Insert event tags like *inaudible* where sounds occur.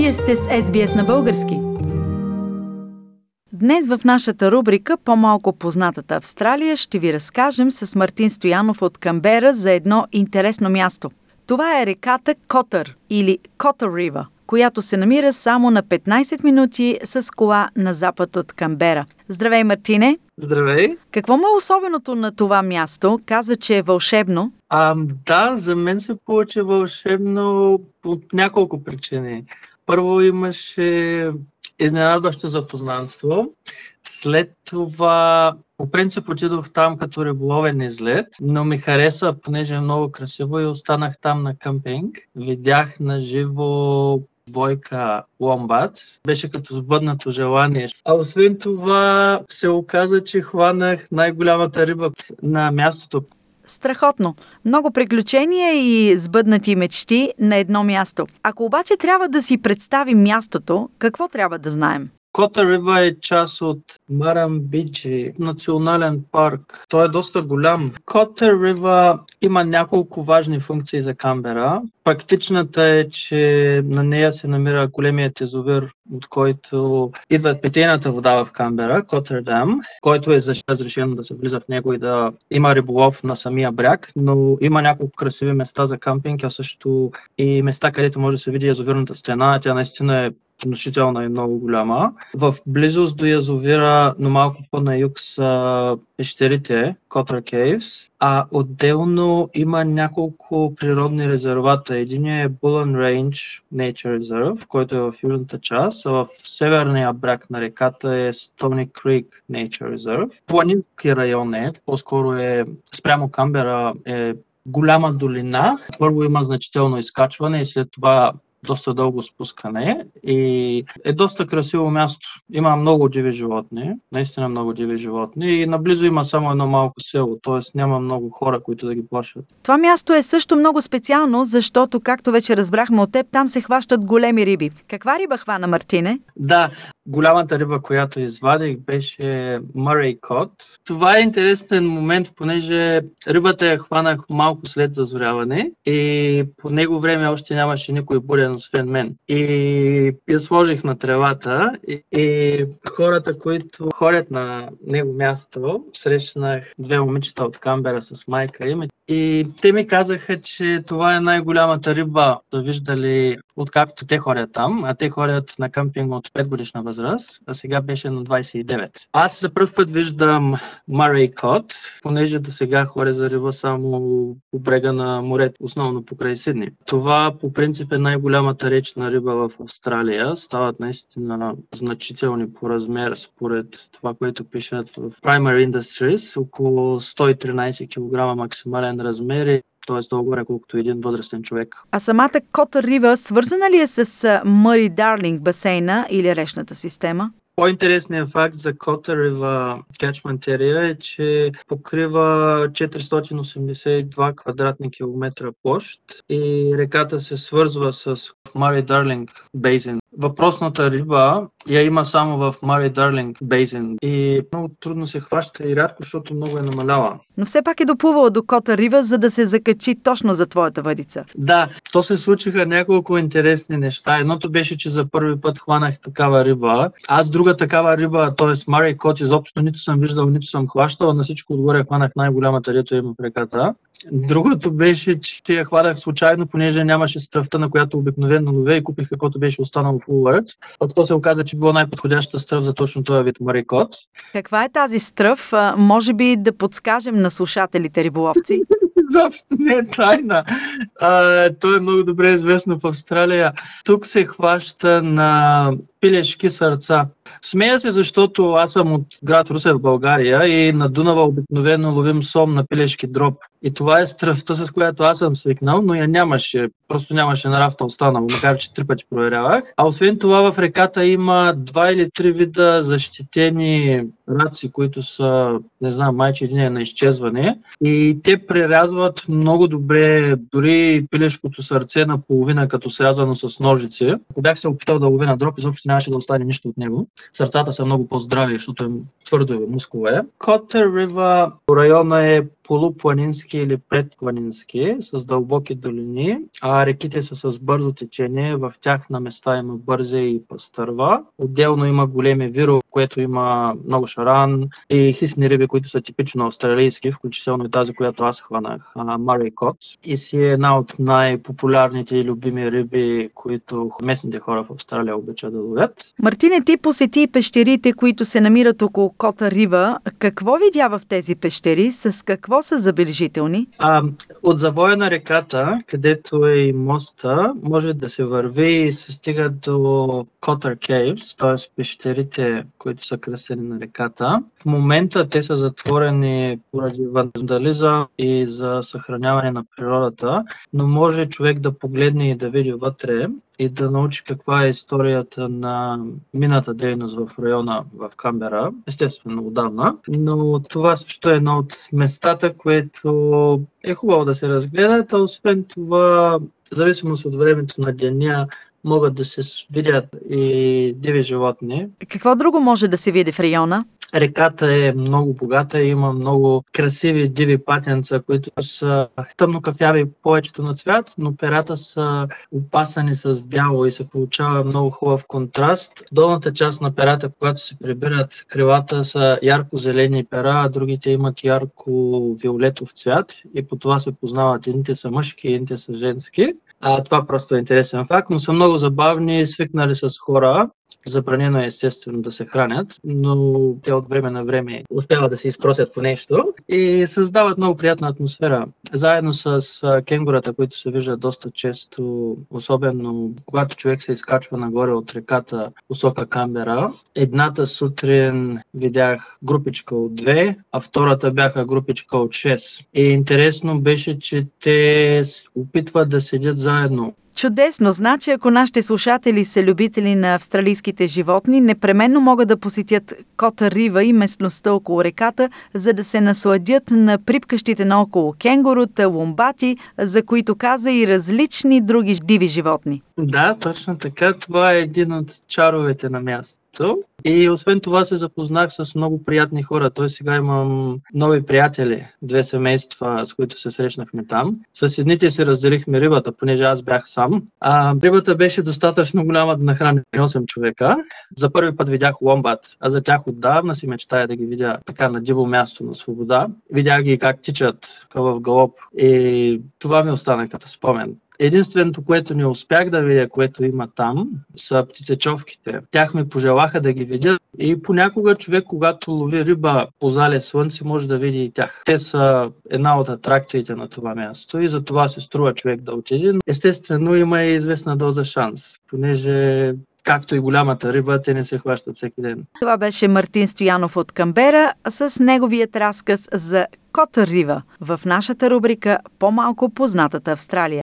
Вие сте с SBS на български. Днес в нашата рубрика По-малко познатата Австралия ще ви разкажем с Мартин Стоянов от Камбера за едно интересно място. Това е реката Котър или Котър Рива, която се намира само на 15 минути с кола на запад от Камбера. Здравей, Мартине! Здравей! Какво му е особеното на това място? Каза, че е вълшебно. А, да, за мен се получи вълшебно от няколко причини. Първо имаше изненадващо запознанство. След това, по принцип, отидох там като риболовен излет, но ми хареса, понеже е много красиво и останах там на къмпинг. Видях на живо двойка ломбац. Беше като сбъднато желание. А освен това се оказа, че хванах най-голямата риба на мястото. Страхотно. Много приключения и сбъднати мечти на едно място. Ако обаче трябва да си представим мястото, какво трябва да знаем? Кота Рива е част от Марамбиджи, национален парк. Той е доста голям. Кота Рива има няколко важни функции за Камбера. Практичната е, че на нея се намира големият езовир, от който идва питейната вода в Камбера, Коттердам, който е разрешено да се влиза в него и да има риболов на самия бряг, но има няколко красиви места за кампинг, а също и места, където може да се види язовирната стена. Тя наистина е внушителна и много голяма. В близост до язовира, но малко по-на юг са пещерите, Cotter Caves, а отделно има няколко природни резервата. Един е Bullen Range Nature Reserve, който е в южната част, а в северния бряг на реката е Stony Creek Nature Reserve. Планински район е, по-скоро е спрямо Камбера е голяма долина. Първо има значително изкачване и след това доста дълго спускане и е доста красиво място. Има много диви животни, наистина много диви животни и наблизо има само едно малко село, т.е. няма много хора, които да ги плашат. Това място е също много специално, защото, както вече разбрахме от теб, там се хващат големи риби. Каква риба хвана Мартине? Да, голямата риба, която извадих, беше Murray Cod. Това е интересен момент, понеже рибата я хванах малко след зазоряване и по него време още нямаше никой буден, освен мен. И я сложих на тревата и, и хората, които ходят на него място, срещнах две момичета от Камбера с майка им и те ми казаха, че това е най-голямата риба, да виждали откакто те ходят там, а те ходят на къмпинг от 5 годишна възраст, а сега беше на 29. Аз за първ път виждам Murray Cod, понеже до сега ходя за риба само по брега на морето, основно покрай Сидни. Това по принцип е най-голямата речна риба в Австралия. Стават наистина значителни по размер, според това, което пишат в Primary Industries, около 113 кг максимален размер и т.е. долу-горе колкото един възрастен човек. А самата Кота Рива свързана ли е с Мъри Дарлинг басейна или речната система? По-интересният факт за Кота Рива Catchment Area е, че покрива 482 квадратни километра площ и реката се свързва с Мари Дарлинг Бейзин. Въпросната риба я има само в Мари Дарлинг Бейзин и много трудно се хваща и рядко, защото много е намаляла. Но все пак е допувала до Кота Рива, за да се закачи точно за твоята въдица. Да, то се случиха няколко интересни неща. Едното беше, че за първи път хванах такава риба. Аз друга такава риба, т.е. Мари Кот, изобщо нито съм виждал, нито съм хващал. На всичко отгоре хванах най-голямата рито има в реката. Другото беше, че я хванах случайно, понеже нямаше стръвта, на която обикновено лове и купих каквото беше останало в Woolworths. А то се оказа, че било най-подходящата стръв за точно този вид марикот. Каква е тази стръв? Може би да подскажем на слушателите риболовци? *laughs* Изобщо не е тайна. А, то е много добре известно в Австралия. Тук се хваща на пилешки сърца. Смея се, защото аз съм от град Русе в България и на Дунава обикновено ловим сом на пилешки дроб. И това е стръвта, с която аз съм свикнал, но я нямаше. Просто нямаше на рафта останало, макар че три пъти проверявах. А освен това в реката има два или три вида защитени раци, които са, не знам, майче един е на изчезване. И те прерязват много добре дори пилешкото сърце на половина, като срязано с ножици. Ако бях се опитал да лови на дроб, изобщо нямаше да остане нищо от него. сърцата са много по-здрави, защото е твърдо е мускуле. Котър Рива района е полупланински или предпланински, с дълбоки долини, а реките са с бързо течение. В тях на места има бързе и пастърва. Отделно има големи виро, което има много шаран и хисни риби, които са типично австралийски, включително и тази, която аз хванах, Мари Кот. И си е една от най-популярните и любими риби, които местните хора в Австралия обичат да ловят. Мартине, ти посети пещерите, които се намират около Кота Рива. Какво видя в тези пещери? С какво са забележителни? А, от завоя на реката, където е и моста, може да се върви и се стига до Котър Caves, т.е. пещерите, които са кръстени на реката. В момента те са затворени поради вандализъм и за съхраняване на природата, но може човек да погледне и да види вътре и да научи каква е историята на мината дейност в района в Камбера, естествено отдавна. Но това също е едно от местата, което е хубаво да се разгледат, а освен това, в зависимост от времето на деня, могат да се видят и диви животни. Какво друго може да се види в района? Реката е много богата, има много красиви диви патенца, които са тъмно кафяви повечето на цвят, но перата са опасани с бяло и се получава много хубав контраст. Долната част на перата, когато се прибират, крилата са ярко-зелени пера, а другите имат ярко-виолетов цвят и по това се познават. Едните са мъжки, едните са женски. А, това просто е интересен факт, но са много забавни, свикнали с хора. Забранено е естествено да се хранят, но те от време на време успяват да се изпросят по нещо и създават много приятна атмосфера. Заедно с кенгурата, които се виждат доста често, особено когато човек се изкачва нагоре от реката посока Камбера. Едната сутрин видях групичка от две, а втората бяха групичка от 6. И интересно беше, че те опитват да седят заедно Чудесно! Значи, ако нашите слушатели са любители на австралийските животни, непременно могат да посетят Кота Рива и местността около реката, за да се насладят на припкащите наоколо кенгурута, ломбати, за които каза и различни други диви животни. Да, точно така. Това е един от чаровете на място. И освен това се запознах с много приятни хора. Той сега имам нови приятели, две семейства, с които се срещнахме там. С едните си разделихме рибата, понеже аз бях сам. А рибата беше достатъчно голяма да нахрани 8 човека. За първи път видях ломбат, а за тях отдавна си мечтая да ги видя така на диво място на свобода. Видях ги как тичат в галоп и това ми остана като спомен. Единственото, което не успях да видя, което има там, са птицечовките. Тях ми пожелаха да ги видя и понякога човек, когато лови риба по зале слънце, може да види и тях. Те са една от атракциите на това място и за това се струва човек да отиде. Естествено, има и известна доза шанс, понеже както и голямата риба, те не се хващат всеки ден. Това беше Мартин Стоянов от Камбера с неговият разказ за Кота Рива в нашата рубрика По-малко познатата Австралия.